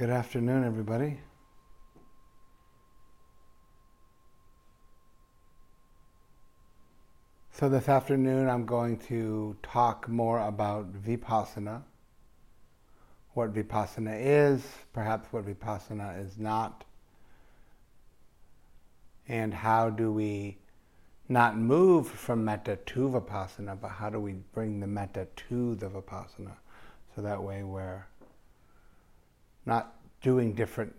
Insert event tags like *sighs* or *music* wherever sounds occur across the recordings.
good afternoon, everybody. So, this afternoon I'm going to talk more about Vipassana, what Vipassana is, perhaps what Vipassana is not, and how do we not move from metta to Vipassana, but how do we bring the metta to the Vipassana so that way we're not doing different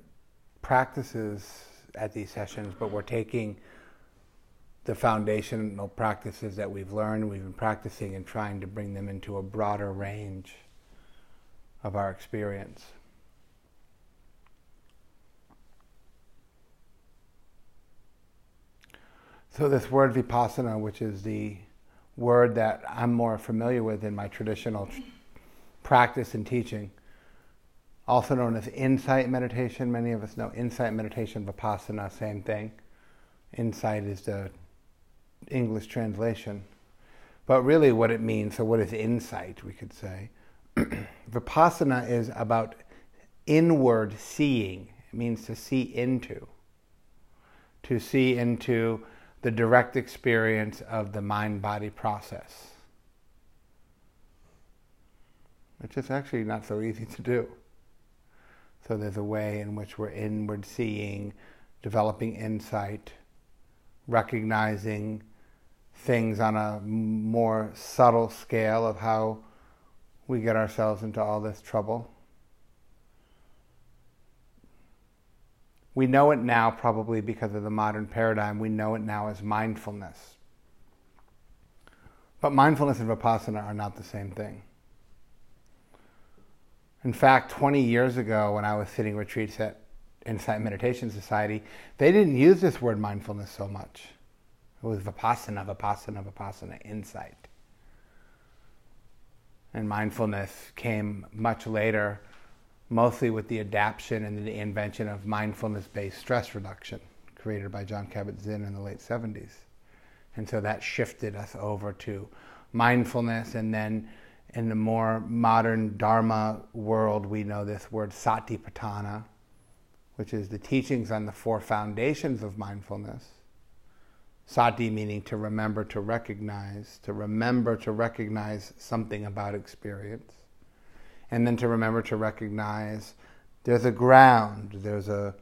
practices at these sessions, but we're taking the foundational practices that we've learned, we've been practicing, and trying to bring them into a broader range of our experience. So, this word vipassana, which is the word that I'm more familiar with in my traditional practice and teaching, also known as insight meditation. Many of us know insight meditation, vipassana, same thing. Insight is the English translation. But really, what it means, so what is insight, we could say? *clears throat* vipassana is about inward seeing, it means to see into, to see into the direct experience of the mind body process, which is actually not so easy to do. So there's a way in which we're inward seeing, developing insight, recognizing things on a more subtle scale of how we get ourselves into all this trouble. We know it now, probably because of the modern paradigm, we know it now as mindfulness. But mindfulness and vipassana are not the same thing. In fact, 20 years ago, when I was sitting retreats at Insight Meditation Society, they didn't use this word mindfulness so much. It was vipassana, vipassana, vipassana, insight. And mindfulness came much later, mostly with the adaptation and the invention of mindfulness based stress reduction, created by Jon Kabat Zinn in the late 70s. And so that shifted us over to mindfulness and then in the more modern Dharma world, we know this word satipatthana, which is the teachings on the four foundations of mindfulness. Sati meaning to remember to recognize, to remember to recognize something about experience. And then to remember to recognize there's a ground, there's a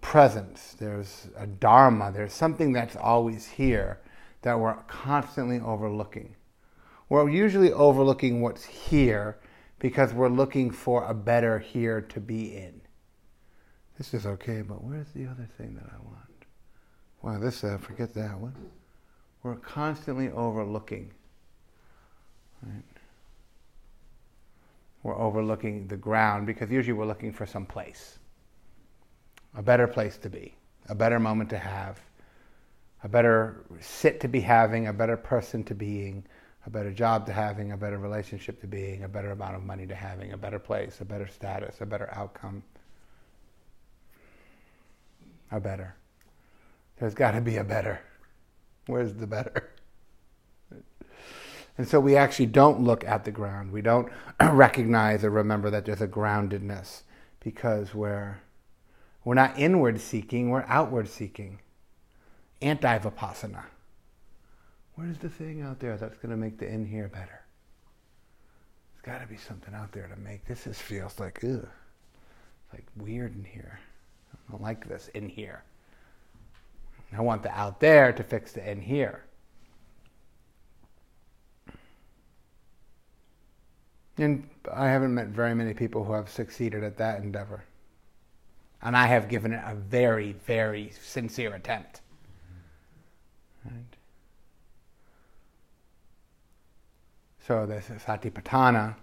presence, there's a dharma, there's something that's always here that we're constantly overlooking. We're usually overlooking what's here because we're looking for a better here to be in. This is okay, but where's the other thing that I want? Wow, this, uh, forget that one. We're constantly overlooking. Right? We're overlooking the ground because usually we're looking for some place, a better place to be, a better moment to have, a better sit to be having, a better person to being, a better job to having, a better relationship to being, a better amount of money to having, a better place, a better status, a better outcome. A better. There's got to be a better. Where's the better? And so we actually don't look at the ground. We don't *clears throat* recognize or remember that there's a groundedness because we're, we're not inward seeking, we're outward seeking. Anti vipassana. Where's the thing out there that's going to make the in here better? There's got to be something out there to make this. Is feels like ugh, like weird in here. I don't like this in here. I want the out there to fix the in here. And I haven't met very many people who have succeeded at that endeavor. And I have given it a very, very sincere attempt. So this satipatthana,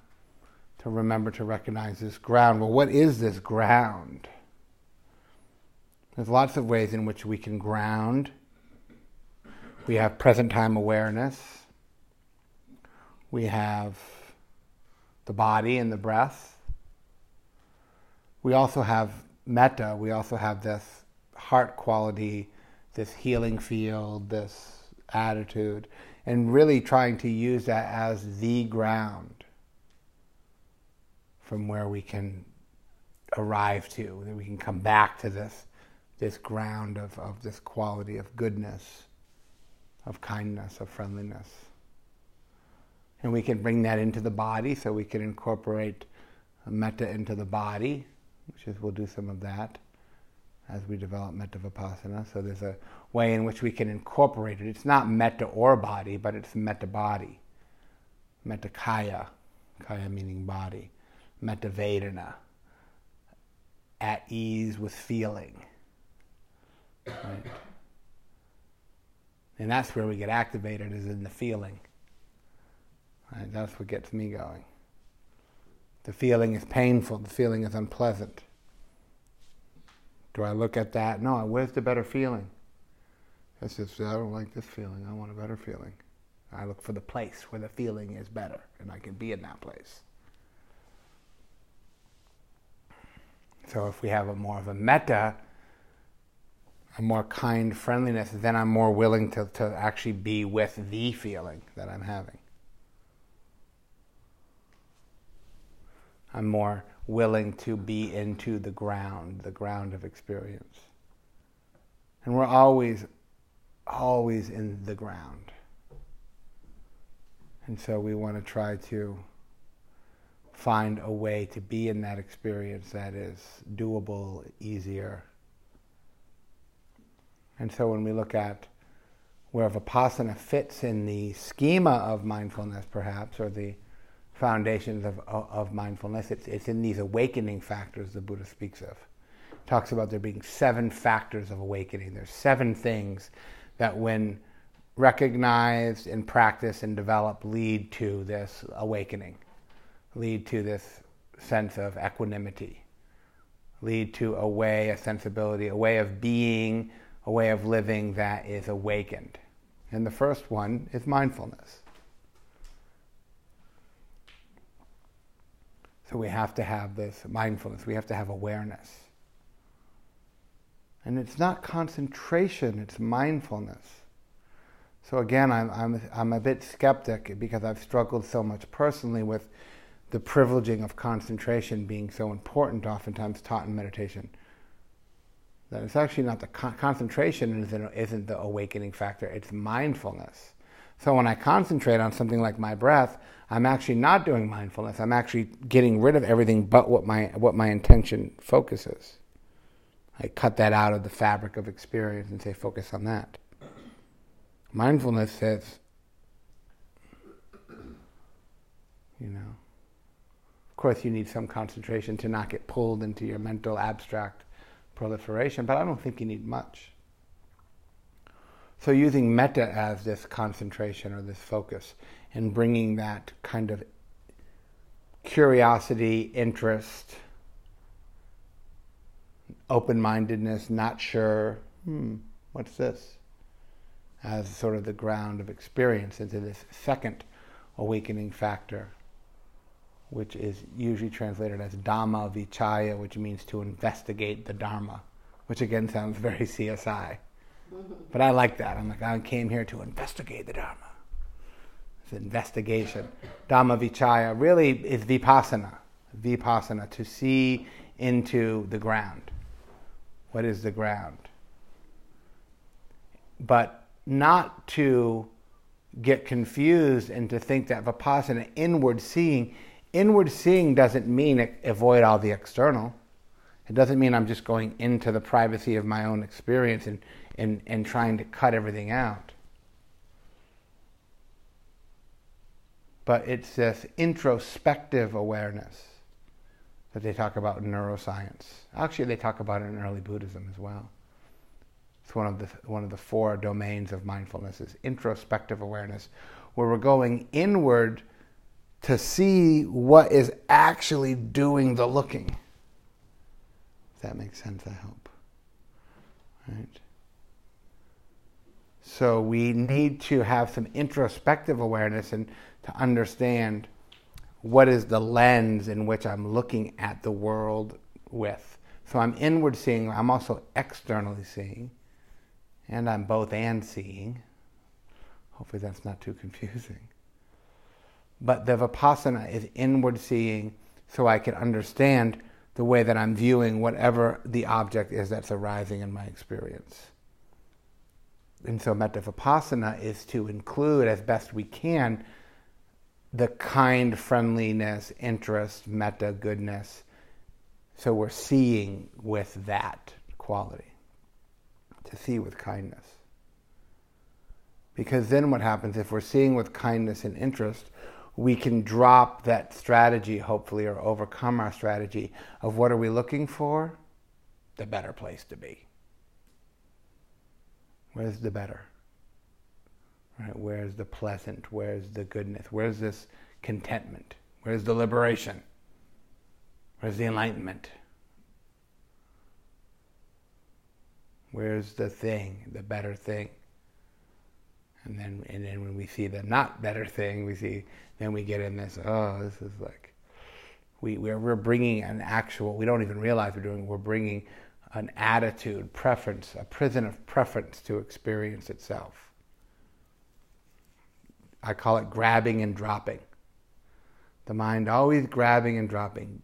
to remember to recognize this ground. Well, what is this ground? There's lots of ways in which we can ground. We have present time awareness. We have the body and the breath. We also have metta. We also have this heart quality, this healing field, this attitude and really trying to use that as the ground from where we can arrive to, that we can come back to this, this ground of, of this quality of goodness, of kindness, of friendliness. And we can bring that into the body, so we can incorporate metta into the body, which is, we'll do some of that as we develop metta vipassana. So there's a way in which we can incorporate it. It's not metta or body, but it's metta body. Metta kaya, kaya meaning body. Metta vedana, at ease with feeling. Right? And that's where we get activated, is in the feeling. Right? That's what gets me going. The feeling is painful, the feeling is unpleasant. Do I look at that? No, where's the better feeling? I said, I don't like this feeling. I want a better feeling. I look for the place where the feeling is better and I can be in that place. So if we have a more of a metta, a more kind friendliness, then I'm more willing to, to actually be with the feeling that I'm having. I'm more willing to be into the ground, the ground of experience. And we're always, always in the ground. And so we want to try to find a way to be in that experience that is doable, easier. And so when we look at where Vipassana fits in the schema of mindfulness, perhaps, or the foundations of, of mindfulness. It's, it's in these awakening factors the Buddha speaks of. Talks about there being seven factors of awakening. There's seven things that, when recognized and practiced and developed, lead to this awakening, lead to this sense of equanimity, lead to a way, a sensibility, a way of being, a way of living that is awakened. And the first one is mindfulness. So we have to have this mindfulness, we have to have awareness. And it's not concentration, it's mindfulness. So again, I'm, I'm, I'm a bit skeptic because I've struggled so much personally with the privileging of concentration being so important, oftentimes taught in meditation. That it's actually not the con- concentration isn't, isn't the awakening factor, it's mindfulness. So when I concentrate on something like my breath, I'm actually not doing mindfulness. I'm actually getting rid of everything but what my what my intention focuses. I cut that out of the fabric of experience and say focus on that. Mindfulness says, you know, of course you need some concentration to not get pulled into your mental abstract proliferation, but I don't think you need much. So using metta as this concentration or this focus and bringing that kind of curiosity, interest, open mindedness, not sure, hmm, what's this? As sort of the ground of experience into this second awakening factor, which is usually translated as Dhamma Vichaya, which means to investigate the Dharma, which again sounds very CSI. But I like that. I'm like, I came here to investigate the Dharma. It's investigation. Dhamma Vichaya really is vipassana. Vipassana, to see into the ground. What is the ground? But not to get confused and to think that vipassana, inward seeing, inward seeing doesn't mean avoid all the external. It doesn't mean I'm just going into the privacy of my own experience and, and, and trying to cut everything out. But it's this introspective awareness that they talk about in neuroscience. Actually, they talk about it in early Buddhism as well. It's one of the one of the four domains of mindfulness is introspective awareness, where we're going inward to see what is actually doing the looking. If that makes sense, I hope. Right? So we need to have some introspective awareness and to understand what is the lens in which I'm looking at the world with. So I'm inward seeing, I'm also externally seeing, and I'm both and seeing. Hopefully that's not too confusing. But the vipassana is inward seeing so I can understand the way that I'm viewing whatever the object is that's arising in my experience. And so metta vipassana is to include as best we can the kind friendliness, interest, metta goodness. So we're seeing with that quality, to see with kindness. Because then what happens if we're seeing with kindness and interest, we can drop that strategy, hopefully, or overcome our strategy of what are we looking for? The better place to be. Where's the better? Right? Where's the pleasant? Where's the goodness? Where's this contentment? Where's the liberation? Where's the enlightenment? Where's the thing, the better thing? And then, and then when we see the not better thing, we see, then we get in this, oh, this is like, we, we're, we're bringing an actual, we don't even realize we're doing, we're bringing an attitude, preference, a prison of preference to experience itself. I call it grabbing and dropping. The mind always grabbing and dropping.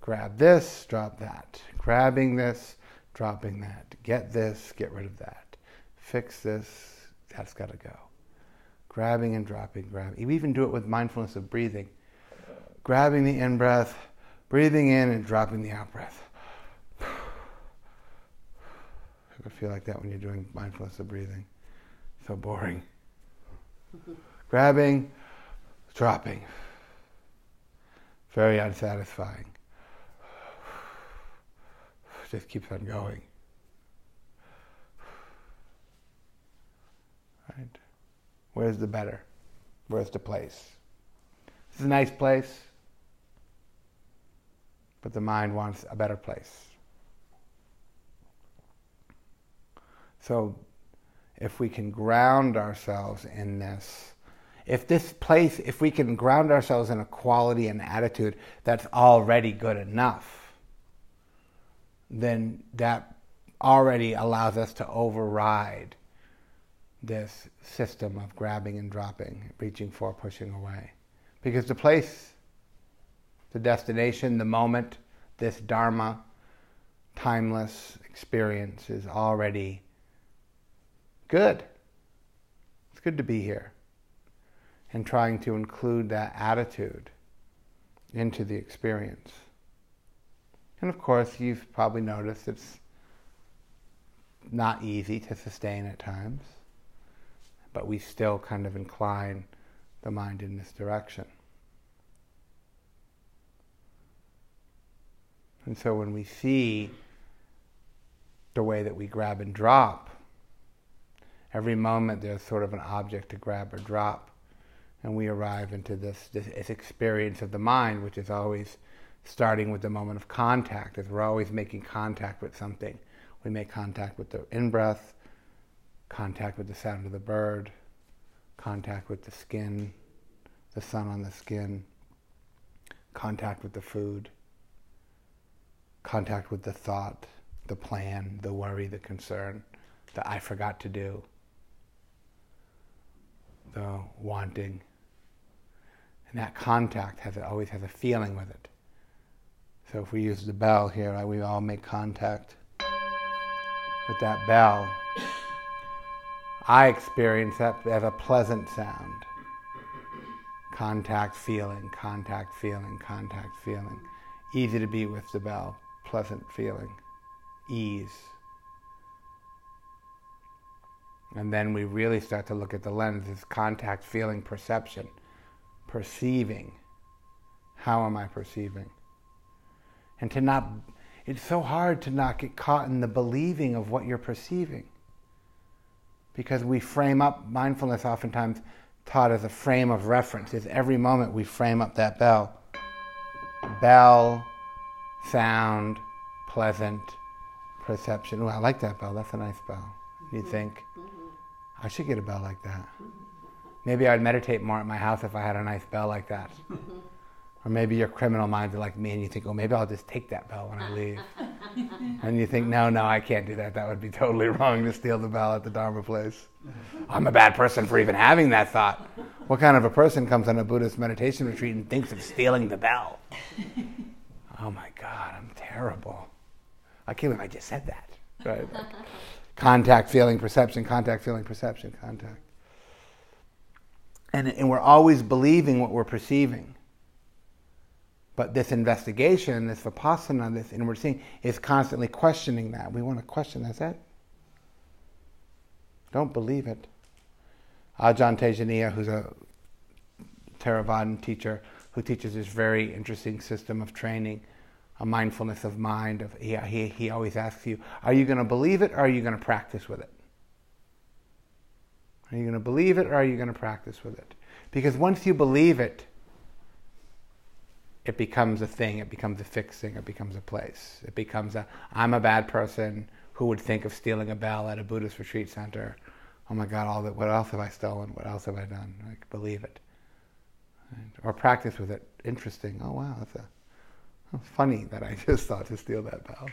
Grab this, drop that. Grabbing this, dropping that. Get this, get rid of that. Fix this, that's got to go. Grabbing and dropping, grabbing. You even do it with mindfulness of breathing. Grabbing the in breath, breathing in and dropping the out breath. I feel like that when you're doing mindfulness of breathing. So boring. Grabbing, dropping. Very unsatisfying. Just keeps on going. Right? Where's the better? Where's the place? This is a nice place, but the mind wants a better place. So, if we can ground ourselves in this, if this place, if we can ground ourselves in a quality and attitude that's already good enough, then that already allows us to override this system of grabbing and dropping, reaching for, pushing away. Because the place, the destination, the moment, this Dharma, timeless experience is already good. It's good to be here. And trying to include that attitude into the experience. And of course, you've probably noticed it's not easy to sustain at times but we still kind of incline the mind in this direction. And so when we see the way that we grab and drop, every moment there's sort of an object to grab or drop, and we arrive into this, this, this experience of the mind, which is always starting with the moment of contact, as we're always making contact with something. We make contact with the in breath, contact with the sound of the bird, contact with the skin, the sun on the skin, contact with the food, contact with the thought, the plan, the worry, the concern, the I forgot to do, the wanting. And that contact has always has a feeling with it. So if we use the bell here, we all make contact with that bell. I experience that as a pleasant sound. Contact feeling, contact feeling, contact feeling. Easy to be with the bell, pleasant feeling, ease. And then we really start to look at the lens as contact, feeling, perception, perceiving. How am I perceiving? And to not, it's so hard to not get caught in the believing of what you're perceiving. Because we frame up mindfulness oftentimes taught as a frame of reference is every moment we frame up that bell. Bell sound pleasant perception. Oh i like that bell. That's a nice bell you think mm-hmm. I should get a bell like that maybe i'd meditate more at my house if i had a nice bell like that *laughs* or maybe your criminal minds are like me and you think, oh, maybe I'll just take that bell when I leave. *laughs* and you think, no, no, I can't do that. That would be totally *laughs* wrong to steal the bell at the Dharma place. I'm a bad person for even having that thought. What kind of a person comes on a Buddhist meditation retreat and thinks of stealing the bell? oh my God, I'm terrible. I can't believe I just said that. Right? Contact, feeling, perception, contact, feeling, perception, contact. And, and we're always believing what we're perceiving. But this investigation, this vipassana, this inward seeing, is constantly questioning that. We want to question that's it. Don't believe it. Ajahn Tejaniya, who's a Theravadan teacher, who teaches this very interesting system of training, a mindfulness of mind. Of he, he, he always asks you, are you going to believe it or are you going to practice with it? Are you going to believe it or are you going to practice with it? Because once you believe it, it becomes a thing, it becomes a fixed thing, it becomes a place. It becomes a, I'm a bad person who would think of stealing a bell at a Buddhist retreat center. Oh my God, all that, what else have I stolen? What else have I done? Like, believe it. Right? Or practice with it. Interesting. Oh wow, that's a, funny that I just thought to steal that bell.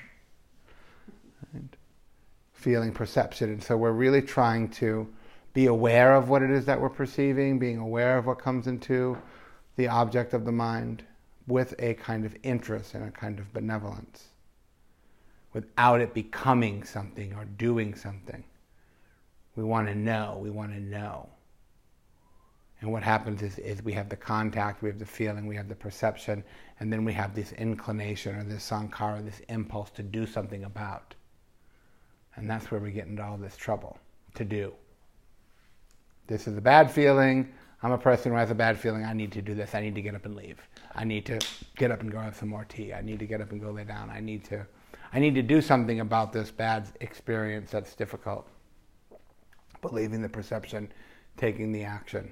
Feeling perception. And so we're really trying to be aware of what it is that we're perceiving, being aware of what comes into the object of the mind with a kind of interest and a kind of benevolence without it becoming something or doing something. We want to know, we want to know. And what happens is, is we have the contact, we have the feeling, we have the perception, and then we have this inclination or this sankara, this impulse to do something about. And that's where we get into all this trouble to do. This is a bad feeling. I'm a person who has a bad feeling. I need to do this. I need to get up and leave. I need to get up and go have some more tea. I need to get up and go lay down. I need to, I need to do something about this bad experience that's difficult. Believing the perception, taking the action.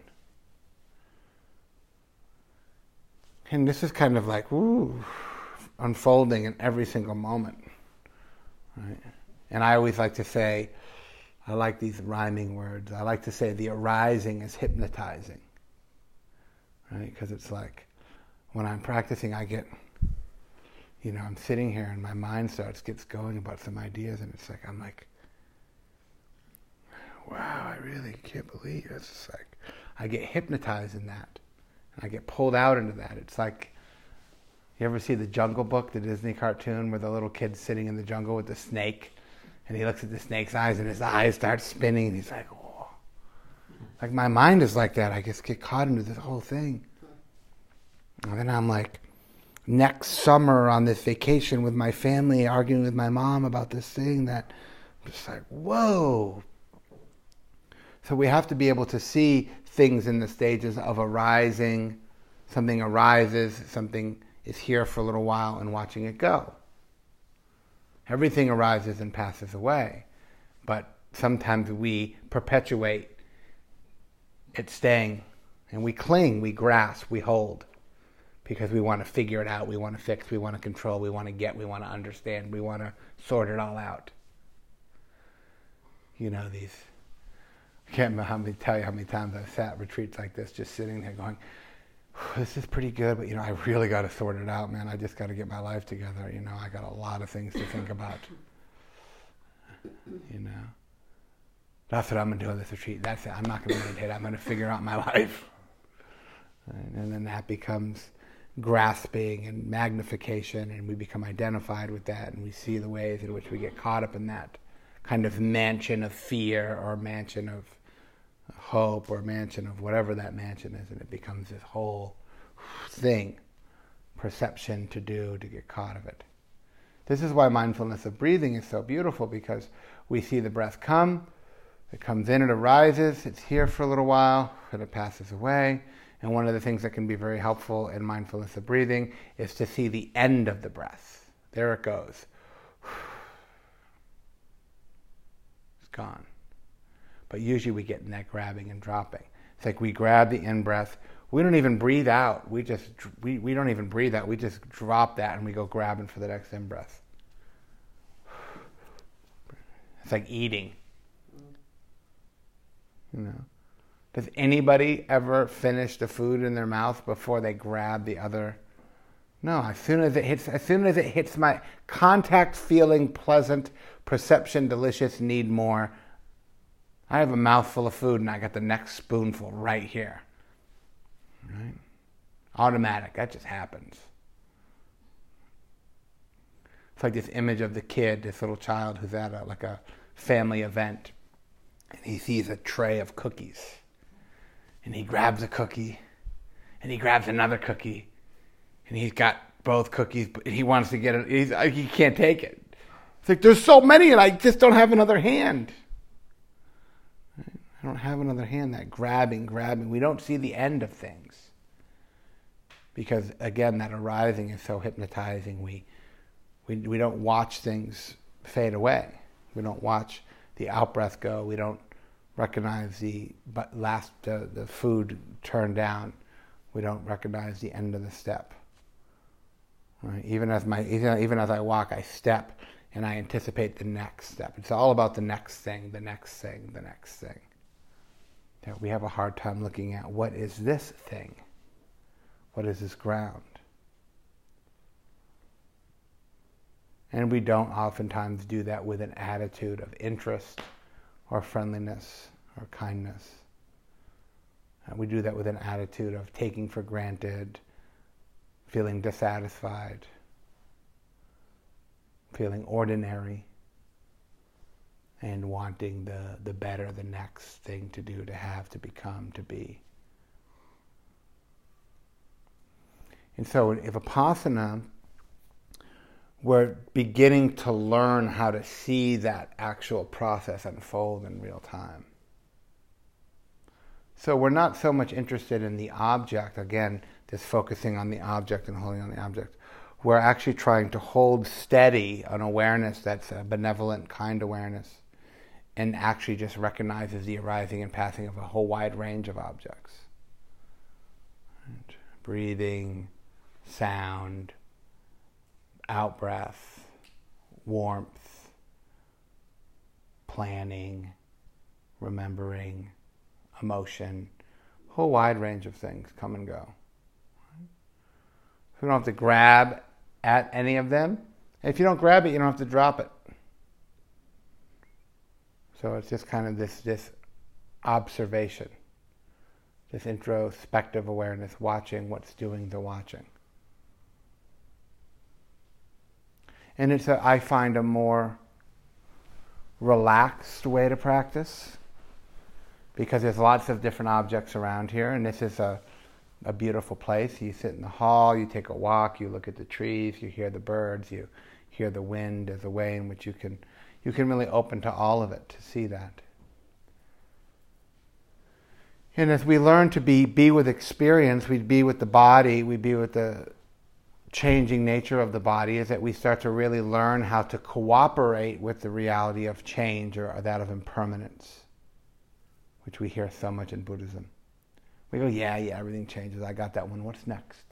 And this is kind of like, ooh, unfolding in every single moment. Right? And I always like to say, I like these rhyming words. I like to say the arising is hypnotizing. Right? Because it's like when I'm practicing, I get, you know, I'm sitting here and my mind starts, gets going about some ideas, and it's like, I'm like, wow, I really can't believe it. It's like, I get hypnotized in that. And I get pulled out into that. It's like, you ever see the Jungle Book, the Disney cartoon, where the little kid's sitting in the jungle with the snake? And he looks at the snake's eyes, and his eyes start spinning, and he's like, "Oh!" Like my mind is like that. I just get caught into this whole thing. And then I'm like, next summer on this vacation with my family, arguing with my mom about this thing that, I'm just like, whoa. So we have to be able to see things in the stages of arising. Something arises, something is here for a little while, and watching it go. Everything arises and passes away. But sometimes we perpetuate it staying and we cling, we grasp, we hold because we want to figure it out, we want to fix, we want to control, we want to get, we want to understand, we want to sort it all out. You know, these, I can't remember how many, tell you how many times I've sat retreats like this, just sitting there going, this is pretty good, but you know, I really got to sort it out, man. I just got to get my life together. You know, I got a lot of things to think about. You know, that's what I'm gonna do on this retreat. That's it. I'm not gonna meditate. I'm gonna figure out my *laughs* life. And then that becomes grasping and magnification, and we become identified with that, and we see the ways in which we get caught up in that kind of mansion of fear or mansion of hope or mansion of whatever that mansion is, and it becomes this whole thing, perception to do, to get caught of it. This is why mindfulness of breathing is so beautiful because we see the breath come, it comes in, it arises, it's here for a little while, and it passes away. And one of the things that can be very helpful in mindfulness of breathing is to see the end of the breath. There it goes. *sighs* It's gone. But usually we get in that grabbing and dropping. It's like we grab the in breath. We don't even breathe out. We just we, we don't even breathe out. We just drop that and we go grabbing for the next in breath. It's like eating. You know. Does anybody ever finish the food in their mouth before they grab the other? No, as soon as it hits as soon as it hits my contact feeling pleasant, perception delicious, need more, I have a mouthful of food and I got the next spoonful right here. Right? Automatic. That just happens. It's like this image of the kid, this little child who's at a, like a family event, and he sees a tray of cookies, and he grabs a cookie, and he grabs another cookie, and he's got both cookies, but he wants to get it. He can't take it. It's like there's so many, and I just don't have another hand. I don't have another hand. That grabbing, grabbing. We don't see the end of things because again, that arising is so hypnotizing. We we we don't watch things fade away. We don't watch the outbreath go. We don't recognize the last uh, the food turn down. We don't recognize the end of the step. Right? Even as my even as I walk, I step and I anticipate the next step. It's all about the next thing, the next thing, the next thing. That we have a hard time looking at what is this thing? What is this ground? And we don't oftentimes do that with an attitude of interest or friendliness or kindness. Uh, we do that with an attitude of taking for granted, feeling dissatisfied, feeling ordinary, and wanting the, the better, the next thing to do, to have, to become, to be. And so, if Vipassana, we're beginning to learn how to see that actual process unfold in real time. So, we're not so much interested in the object, again, just focusing on the object and holding on the object. We're actually trying to hold steady an awareness that's a benevolent, kind awareness, and actually just recognizes the arising and passing of a whole wide range of objects. Right. Breathing, sound, out breath, warmth, planning, remembering, emotion, whole wide range of things come and go. So you don't have to grab at any of them. If you don't grab it, you don't have to drop it. So it's just kind of this this observation, this introspective awareness, watching what's doing the watching. and it's a, I find a more relaxed way to practice because there's lots of different objects around here, and this is a a beautiful place. You sit in the hall, you take a walk, you look at the trees, you hear the birds, you hear the wind. There's a way in which you can you can really open to all of it to see that. And as we learn to be be with experience, we'd be with the body, we'd be with the changing nature of the body is that we start to really learn how to cooperate with the reality of change or, that of impermanence, which we hear so much in Buddhism. We go, yeah, yeah, everything changes. I got that one. What's next?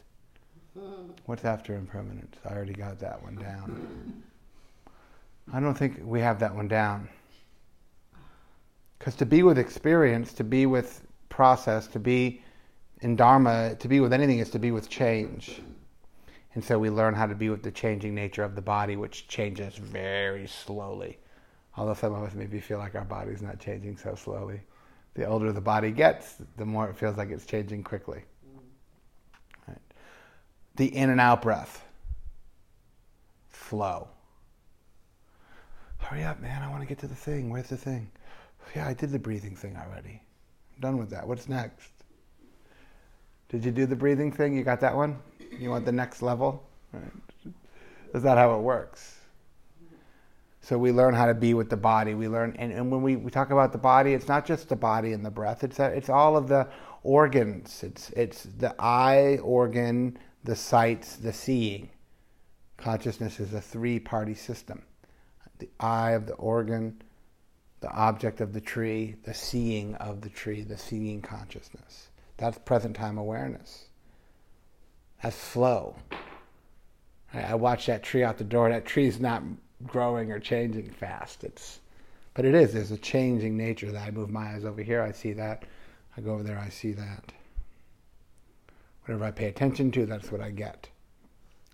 *laughs* What's after impermanence? I already got that one down. I don't think we have that one down. Because to be with experience, to be with process, to be in Dharma, to be with anything is to be with change. And so we learn how to be with the changing nature of the body, which changes very slowly. Although some of us maybe feel like our body's not changing so slowly. The older the body gets, the more it feels like it's changing quickly. Right. The in and out breath. Flow. Hurry up, man. I want to get to the thing. Where's the thing? Yeah, I did the breathing thing already. I'm done with that. What's next? Did you do the breathing thing? You got that one? You want the next level? Right. That's not how it works. So we learn how to be with the body. We learn, and, and when we, we talk about the body, it's not just the body and the breath. It's a, it's all of the organs. It's it's the eye organ, the sights, the seeing. Consciousness is a three-party system: the eye of the organ, the object of the tree, the seeing of the tree, the seeing consciousness. That's present time awareness. That's flow. I watch that tree out the door. That tree's not growing or changing fast. It's, but it is. There's a changing nature that I move my eyes over here. I see that. I go over there. I see that. Whatever I pay attention to, that's what I get.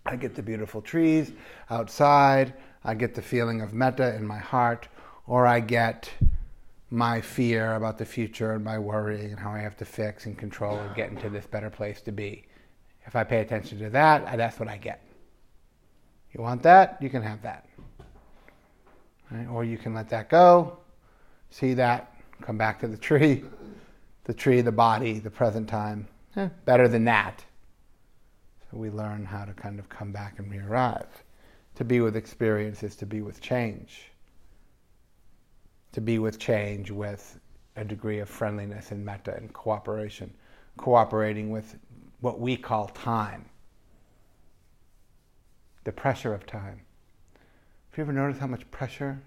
I get the beautiful trees outside. I get the feeling of metta in my heart, or I get my fear about the future and my worrying and how I have to fix and control and get into this better place to be. If I pay attention to that, that's what I get. You want that? You can have that. Right? Or you can let that go, see that, come back to the tree, *laughs* the tree, the body, the present time. Eh, better than that. So we learn how to kind of come back and re-arrive. To be with experience is to be with change. To be with change with a degree of friendliness and metta and cooperation, cooperating with what we call time, the pressure of time. Have you ever noticed how much pressure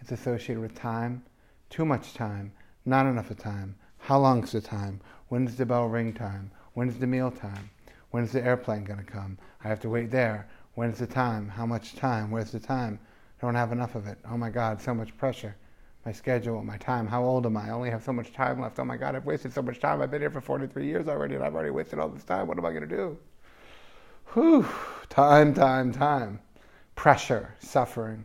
is associated with time? Too much time, not enough of time. How long's the time? When's the bell ring time? When's the meal time? When's the airplane going to come? I have to wait there. When's the time? How much time? Where's the time? I don't have enough of it. Oh my God, so much pressure. My schedule, my time. How old am I? I only have so much time left. Oh my God, I've wasted so much time. I've been here for 43 years already and I've already wasted all this time. What am I going to do? Whew. Time, time, time. Pressure, suffering.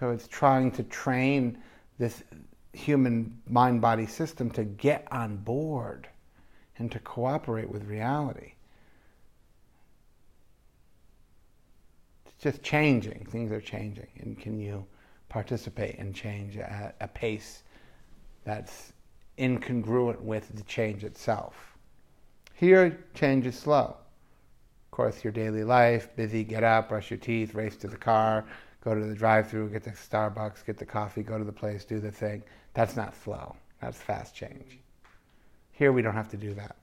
So it's trying to train this human mind body system to get on board and to cooperate with reality. It's just changing. Things are changing. And can you participate in change at a pace that's incongruent with the change itself? Here, change is slow. Of course, your daily life, busy, get up, brush your teeth, race to the car, go to the drive-through, get the Starbucks, get the coffee, go to the place, do the thing. That's not slow. That's fast change. Here we don't have to do that.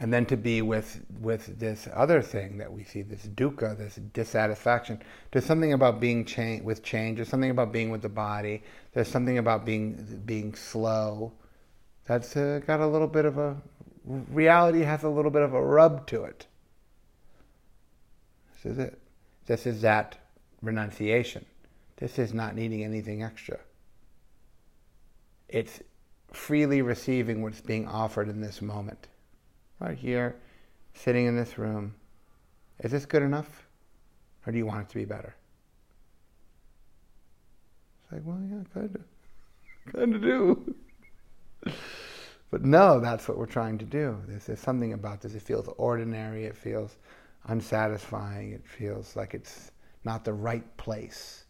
And then to be with, with this other thing that we see, this dukkha, this dissatisfaction. There's something about being cha- with change. There's something about being with the body. There's something about being being slow. That's uh, got a little bit of a reality has a little bit of a rub to it. This is it. This is that renunciation. This is not needing anything extra. It's freely receiving what's being offered in this moment. Right here, sitting in this room. Is this good enough? Or do you want it to be better? It's like, well, yeah, kind of. Kind of do. *laughs* but no, that's what we're trying to do. There's something about this. It feels ordinary. It feels unsatisfying. It feels like it's not the right place.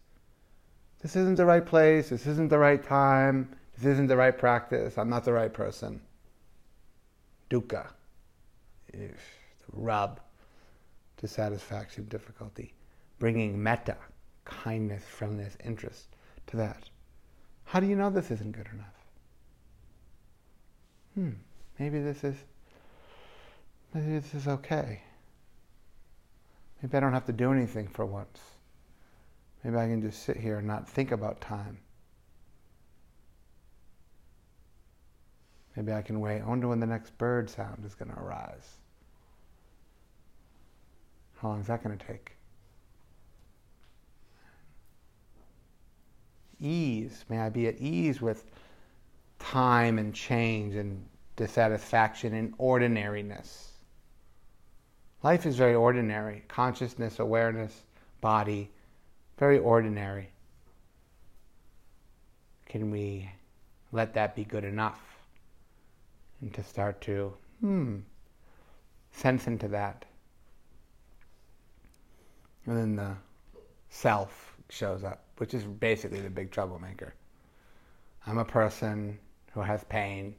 This isn't the right place. This isn't the right time. This isn't the right practice. I'm not the right person. Dukkha. The rub. Dissatisfaction, difficulty. Bringing metta, kindness, friendliness, interest to that. How do you know this isn't good enough? Hmm, maybe this is maybe this is okay. Maybe I don't have to do anything for once. Maybe I can just sit here and not think about time. Maybe I can wait. I wonder when the next bird sound is going to arise. How long is that going to take? Ease. May I be at ease with time and change and dissatisfaction and ordinariness. Life is very ordinary. Consciousness, awareness, body, very ordinary. Can we let that be good enough? And to start to, hmm, sense into that. And then the self shows up, which is basically the big troublemaker. I'm a person who has pain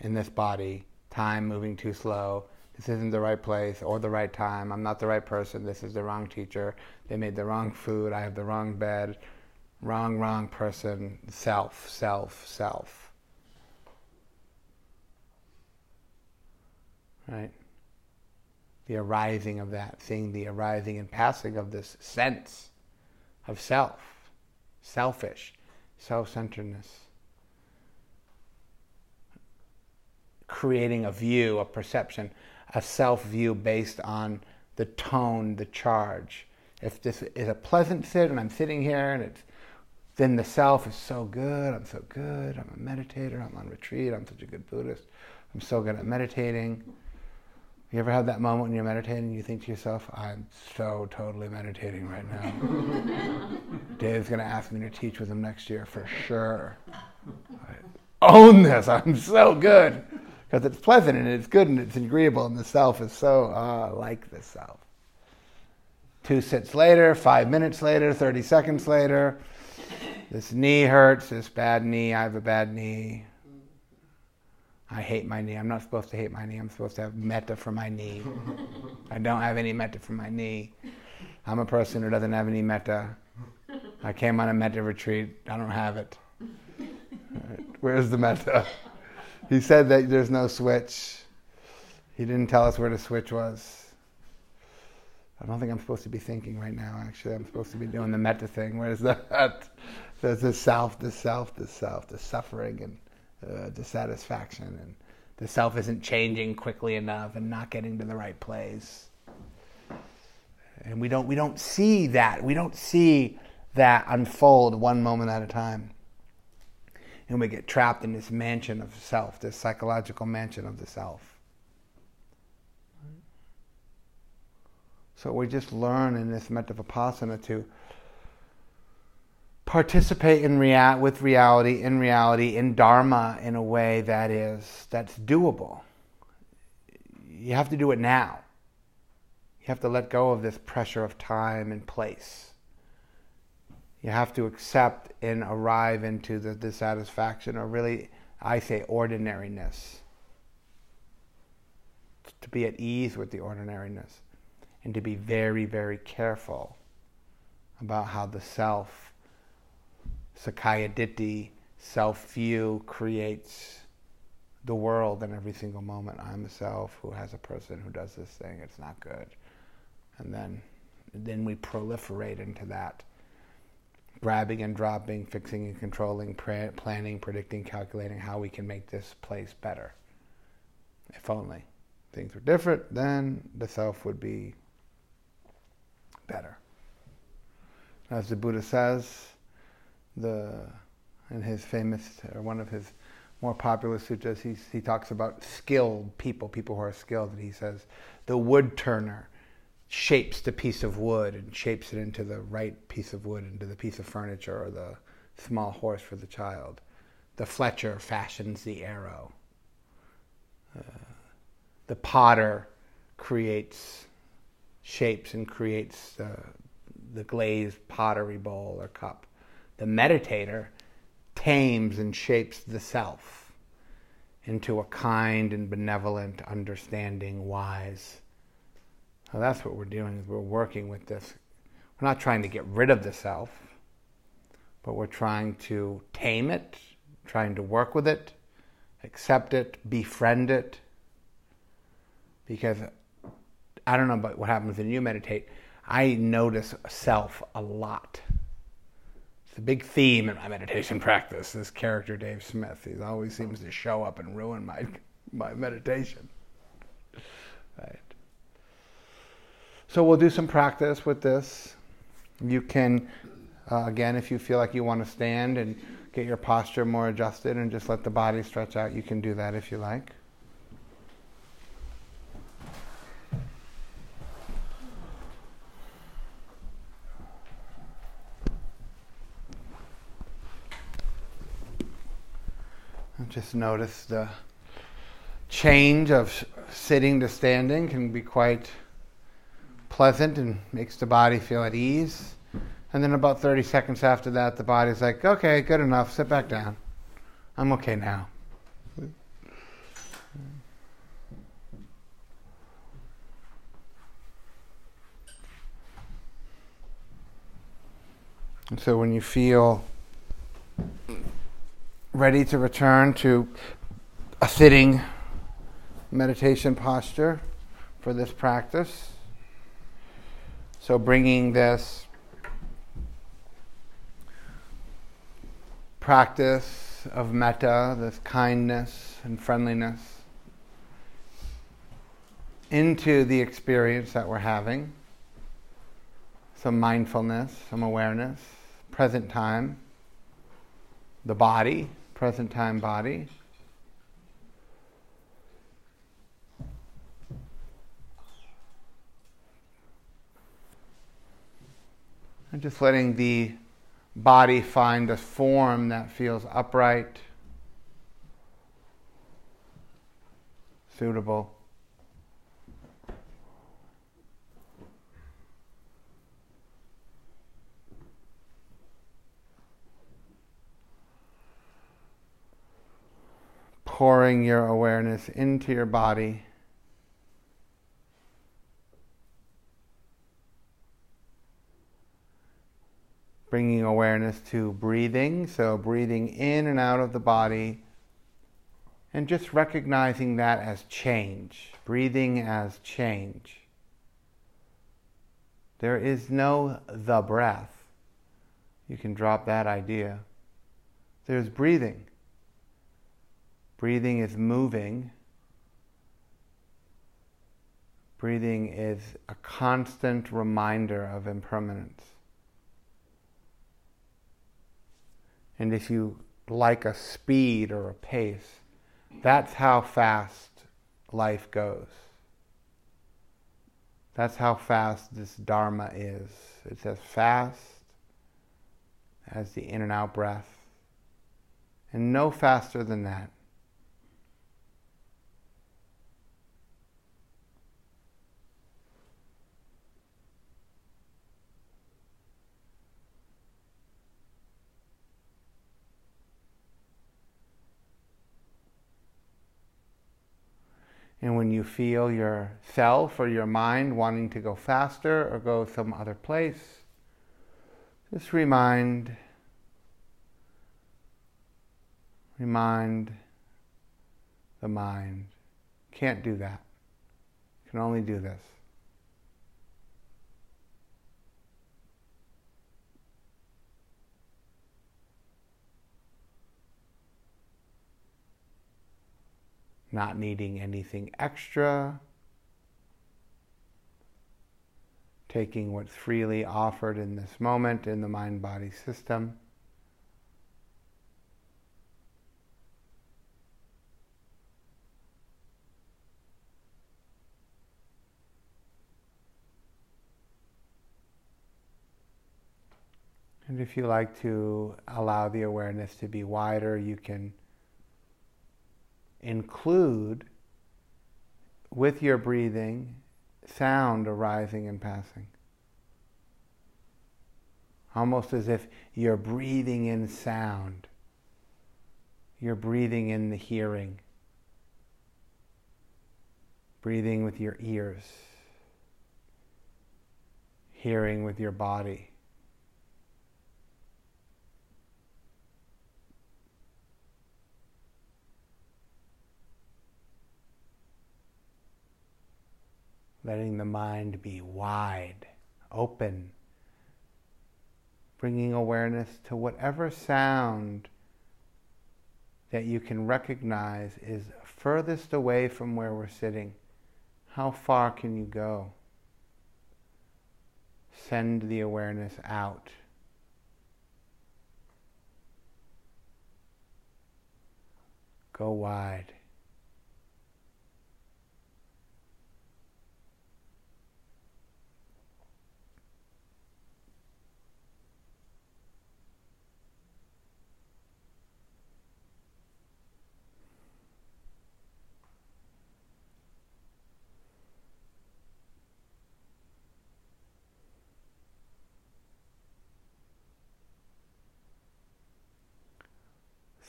in this body, time moving too slow, this isn't the right place or the right time. I'm not the right person. This is the wrong teacher. They made the wrong food. I have the wrong bed. Wrong, wrong person. Self, self, self. Right? The arising of that, thing, the arising and passing of this sense of self, selfish, self centeredness. Creating a view, a perception a self view based on the tone, the charge. If this is a pleasant sit and I'm sitting here and it's then the self is so good, I'm so good, I'm a meditator, I'm on retreat, I'm such a good Buddhist, I'm so good at meditating. You ever have that moment when you're meditating and you think to yourself, I'm so totally meditating right now. *laughs* Dave's going to ask me to teach with him next year for sure. own this. I'm so good because it's pleasant and it's good and it's agreeable, and the self is so uh, like the self. Two sits later, five minutes later, 30 seconds later, this knee hurts, this bad knee, I have a bad knee. I hate my knee. I'm not supposed to hate my knee. I'm supposed to have metta for my knee. I don't have any metta for my knee. I'm a person who doesn't have any metta. I came on a metta retreat. I don't have it. Where's the metta? He said that there's no switch. He didn't tell us where the switch was. I don't think I'm supposed to be thinking right now, actually. I'm supposed to be doing the metta thing. Where's that? *laughs* There's the self, the self, the self, the suffering and uh, dissatisfaction. And the self isn't changing quickly enough and not getting to the right place. And we don't, we don't see that. We don't see that unfold one moment at a time. And we get trapped in this mansion of self, this psychological mansion of the self. So we just learn in this metta vipassana to participate in rea- with reality, in reality, in dharma in a way that is that's doable. You have to do it now. You have to let go of this pressure of time and place. You have to accept and arrive into the dissatisfaction or really, I say, ordinariness. To be at ease with the ordinariness and to be very, very careful about how the self, Sakkaya Ditthi, self view creates the world in every single moment. I'm a self who has a person who does this thing, it's not good. And then, then we proliferate into that grabbing and dropping, fixing and controlling, planning, predicting, calculating how we can make this place better. If only things were different, then the self would be better. As the Buddha says, the in his famous or one of his more popular sutras, he, he talks about skilled people, people who are skilled, and he says the wood turner shapes the piece of wood and shapes it into the right piece of wood, into the piece of furniture or the small horse for the child. The fletcher fashions the arrow. Uh, the potter creates shapes and creates the, the glazed pottery bowl or cup. The meditator tames and shapes the self into a kind and benevolent, understanding, wise so that's what we're doing we're working with this. We're not trying to get rid of the self, but we're trying to tame it, trying to work with it, accept it, befriend it. Because I don't know about what happens when you meditate. I notice self a lot. It's a big theme in my meditation *laughs* practice. This character, Dave Smith, he always seems to show up and ruin my my meditation. Right. So we'll do some practice with this. You can, uh, again, if you feel like you want to stand and get your posture more adjusted and just let the body stretch out, you can do that if you like. And just notice the change of sitting to standing can be quite pleasant and makes the body feel at ease. And then about 30 seconds after that, the body's like, okay, good enough, sit back down. I'm okay now. And so when you feel ready to return to a sitting meditation posture for this practice, so bringing this practice of metta, this kindness and friendliness, into the experience that we're having. Some mindfulness, some awareness, present time, the body, present time body. And just letting the body find a form that feels upright, suitable. Pouring your awareness into your body. bringing awareness to breathing, so breathing in and out of the body, and just recognizing that as change, breathing as change. There is no the breath. You can drop that idea. There's breathing. Breathing is moving. Breathing is a constant reminder of impermanence. and if you like a speed or a pace, that's how fast life goes. That's how fast this Dharma is. It's as fast as the in and out breath, and no faster than that. And when you feel yourself or your mind wanting to go faster or go some other place, just remind, remind the mind. Can't do that. Can only do this. Not needing anything extra, taking what's freely offered in this moment in the mind body system. And if you like to allow the awareness to be wider, you can include with your breathing sound arising and passing. Almost as if you're breathing in sound. You're breathing in the hearing. Breathing with your ears. Hearing with your body. Letting the mind be wide, open, bringing awareness to whatever sound that you can recognize is furthest away from where we're sitting. How far can you go? Send the awareness out. Go wide.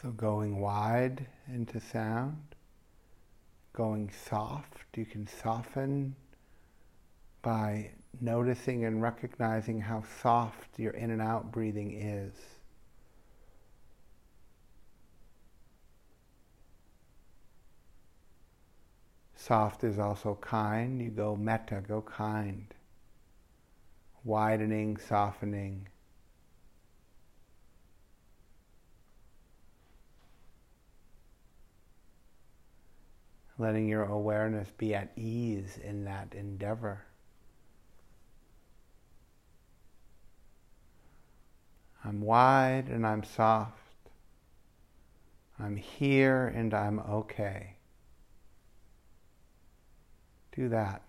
So going wide into sound, going soft, you can soften by noticing and recognizing how soft your in and out breathing is. Soft is also kind. You go metta, go kind. Widening, softening. Letting your awareness be at ease in that endeavor. I'm wide and I'm soft. I'm here and I'm okay. Do that.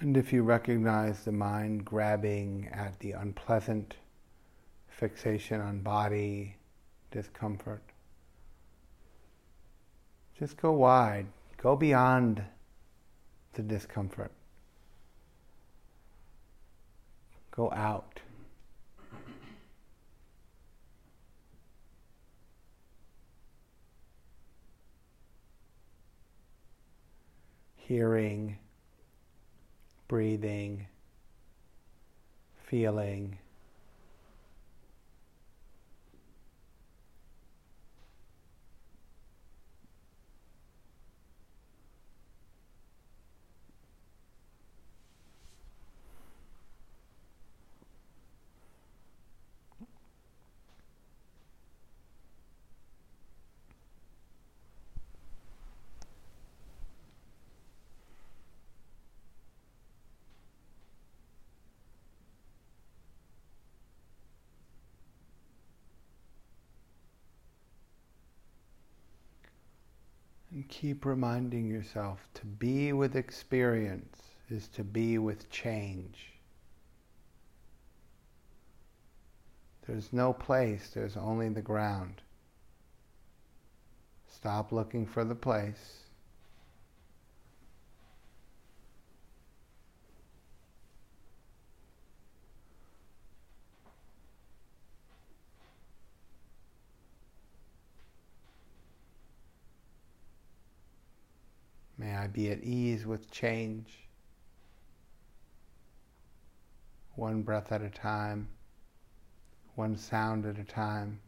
And if you recognize the mind grabbing at the unpleasant fixation on body, discomfort, just go wide, go beyond the discomfort, go out. Hearing breathing, feeling. And keep reminding yourself to be with experience is to be with change. There's no place, there's only the ground. Stop looking for the place. May I be at ease with change, one breath at a time, one sound at a time.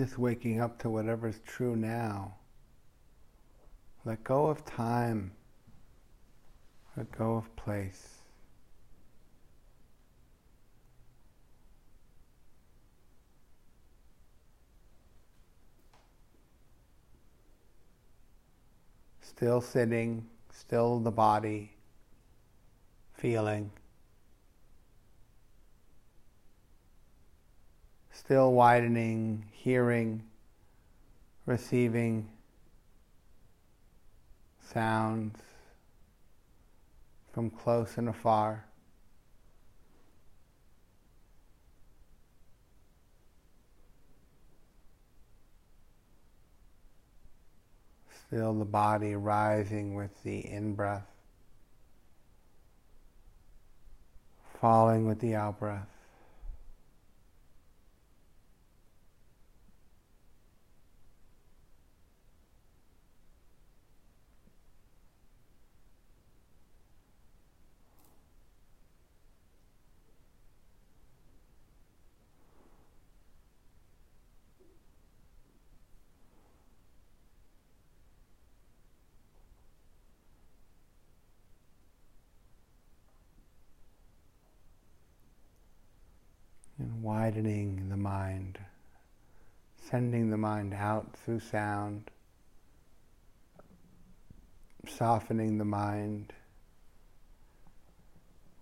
Just waking up to whatever's true now. Let go of time. Let go of place. Still sitting, still the body, feeling. Still widening, hearing, receiving sounds from close and afar. Feel the body rising with the in breath, falling with the out breath. Widening the mind, sending the mind out through sound, softening the mind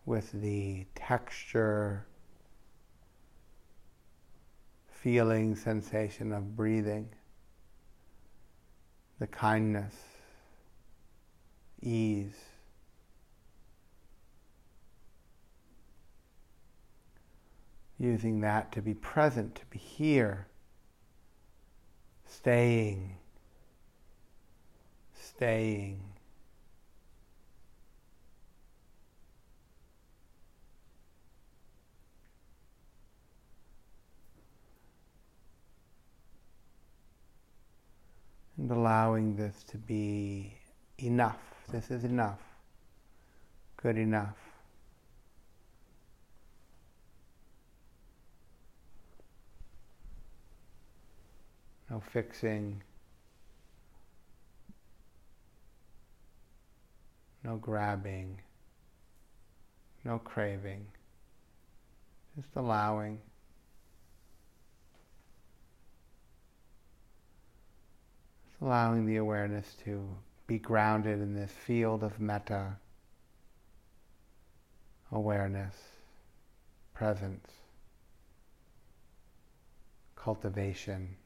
with the texture, feeling, sensation of breathing, the kindness, ease. Using that to be present, to be here, staying, staying. And allowing this to be enough. This is enough. Good enough. No fixing, no grabbing, no craving, just allowing. Just allowing the awareness to be grounded in this field of metta awareness, presence, cultivation.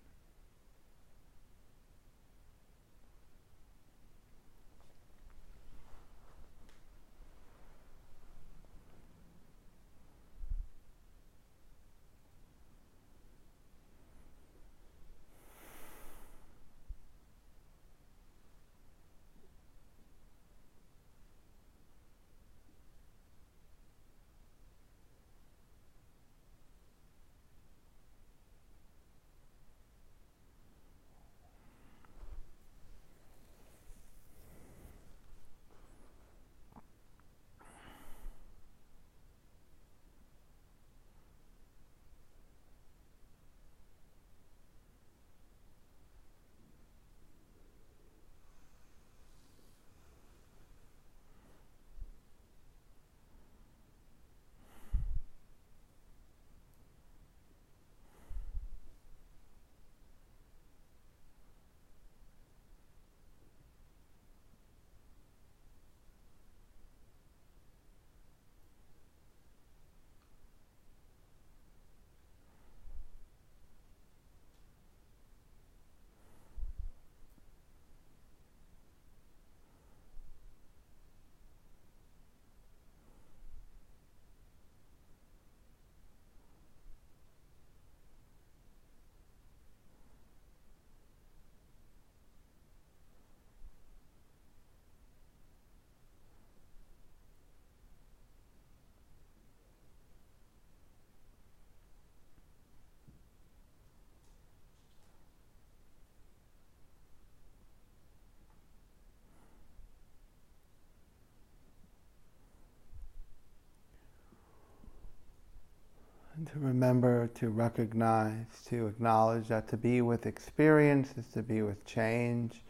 To remember to recognize, to acknowledge that to be with experience is to be with change,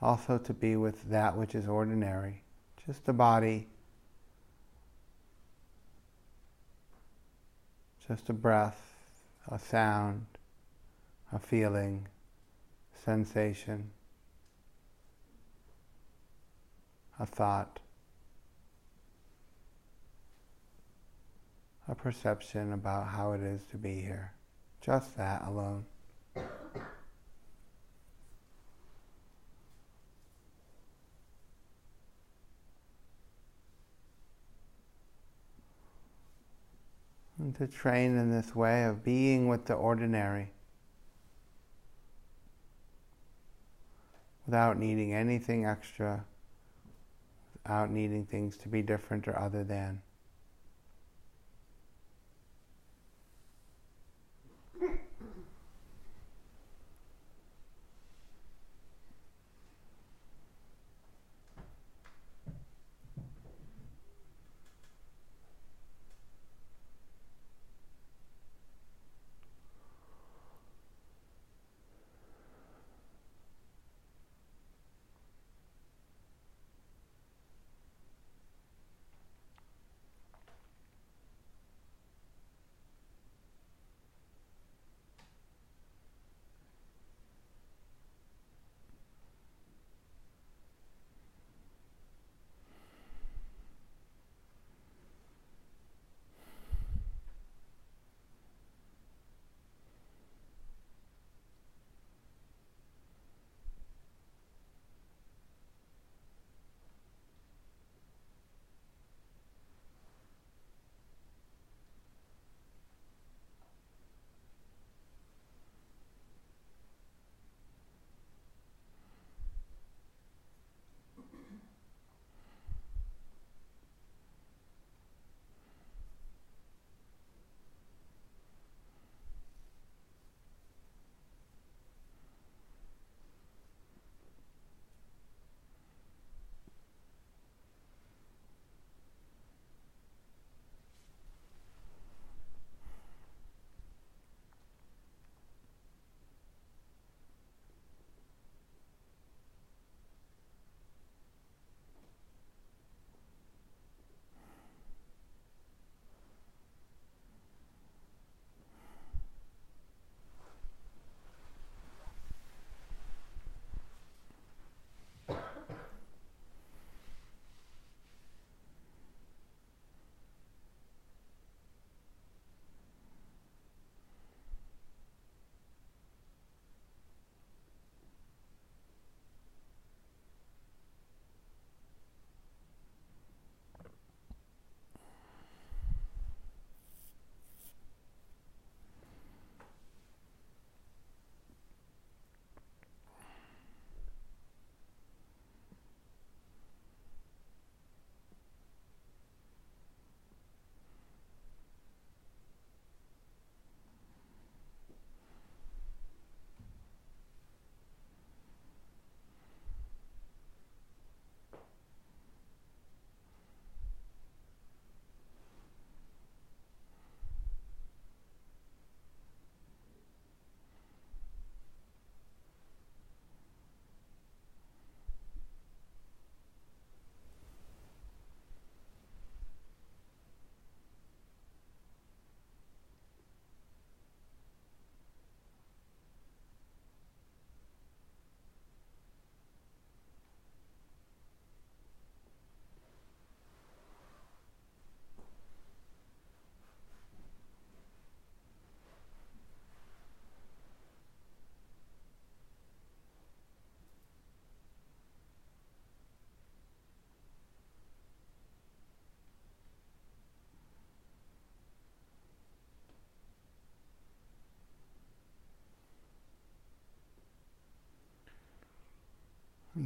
also to be with that which is ordinary, just a body, just a breath, a sound, a feeling, sensation, a thought. A perception about how it is to be here. Just that alone. And to train in this way of being with the ordinary without needing anything extra, without needing things to be different or other than.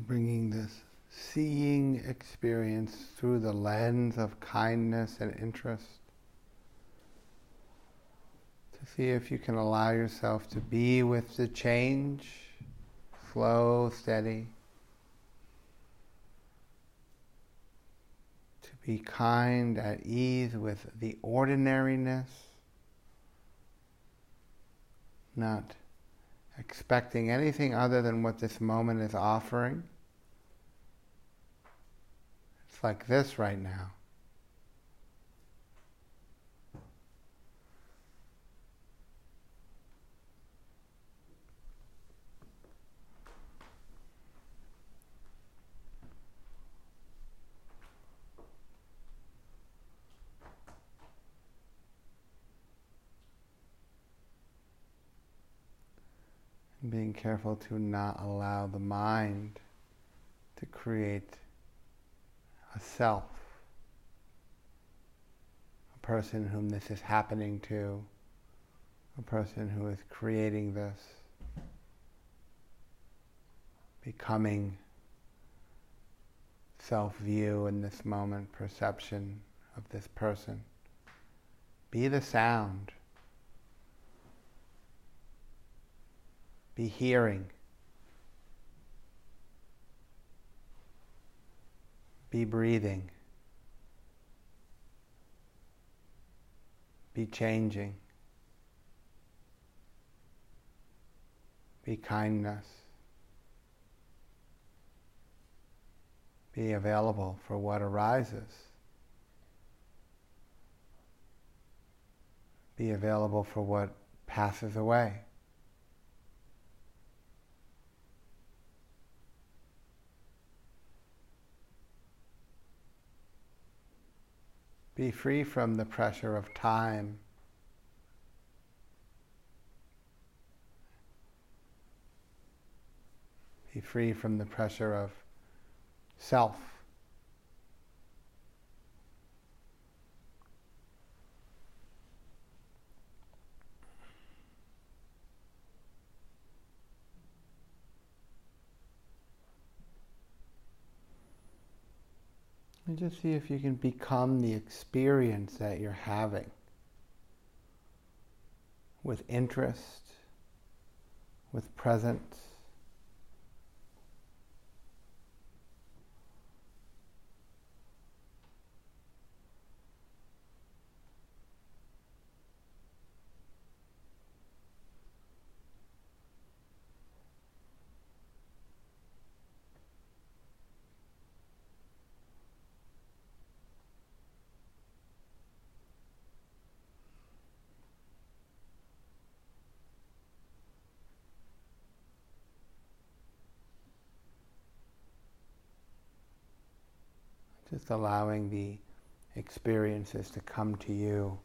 Bringing this seeing experience through the lens of kindness and interest. To see if you can allow yourself to be with the change, slow, steady. To be kind, at ease with the ordinariness not expecting anything other than what this moment is offering. Like this right now. being careful to not allow the mind to create a self, a person whom this is happening to, a person who is creating this, becoming self view in this moment, perception of this person. Be the sound. be hearing, be breathing, be changing, be kindness, be available for what arises. Be available for what passes away. Be free from the pressure of time. Be free from the pressure of self. And just see if you can become the experience that you're having with interest, with presence. Just allowing the experiences to come to you.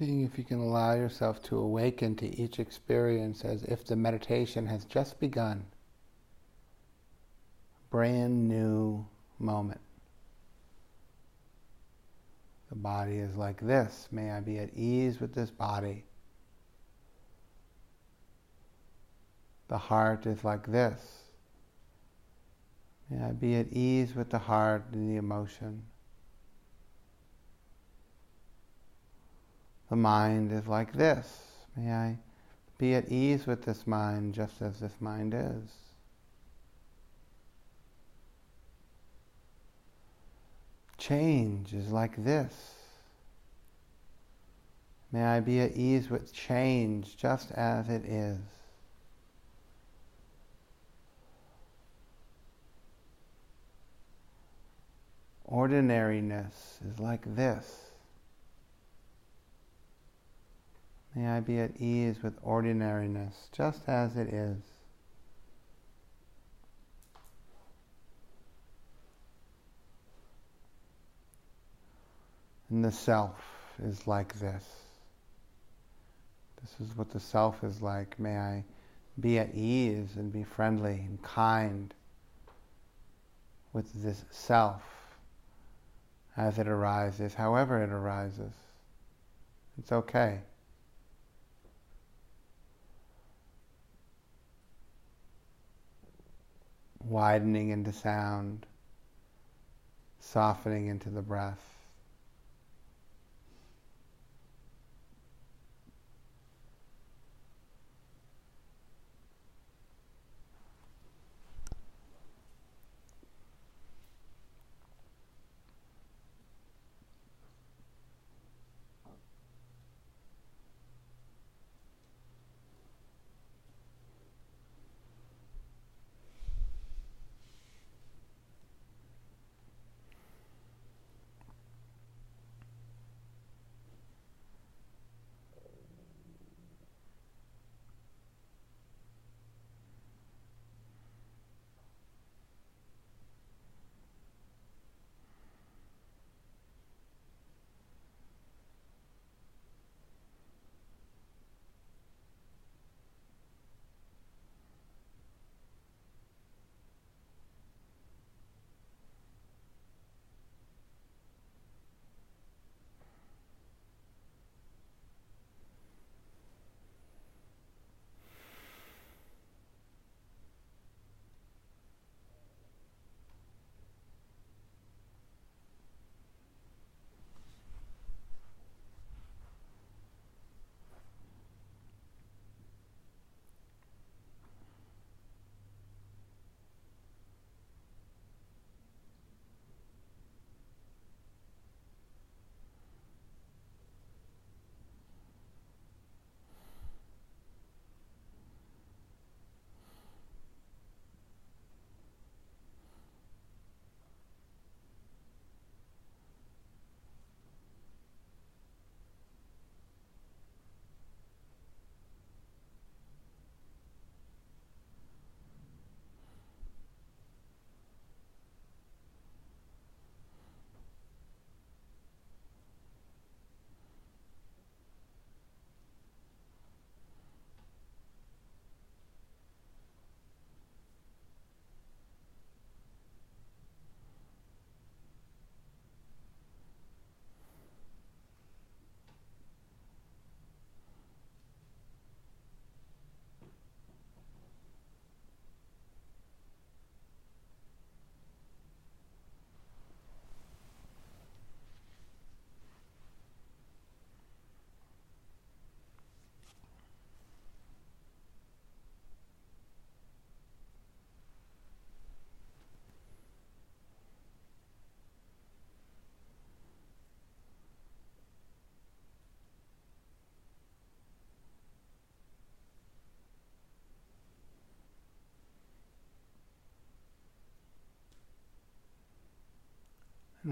Seeing if you can allow yourself to awaken to each experience as if the meditation has just begun. Brand new moment. The body is like this. May I be at ease with this body. The heart is like this. May I be at ease with the heart and the emotion. The mind is like this. May I be at ease with this mind just as this mind is. change is like this. May I be at ease with change just as it is. Ordinariness is like this. May I be at ease with ordinariness just as it is. And the self is like this. This is what the self is like. May I be at ease and be friendly and kind with this self as it arises, however it arises. It's okay. Widening into sound, softening into the breath.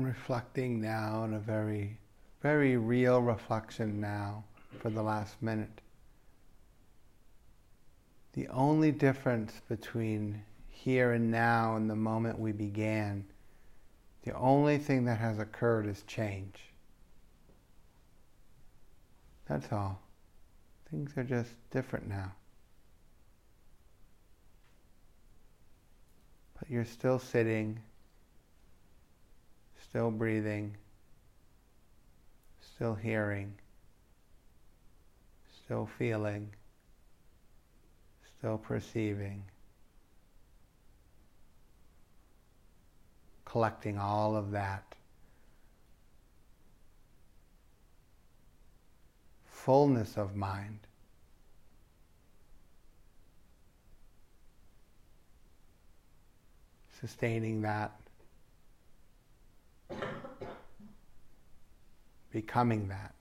Reflecting now in a very, very real reflection now for the last minute. The only difference between here and now and the moment we began, the only thing that has occurred is change. That's all. Things are just different now. But you're still sitting still breathing, still hearing, still feeling, still perceiving, collecting all of that. Fullness of mind. Sustaining that becoming that.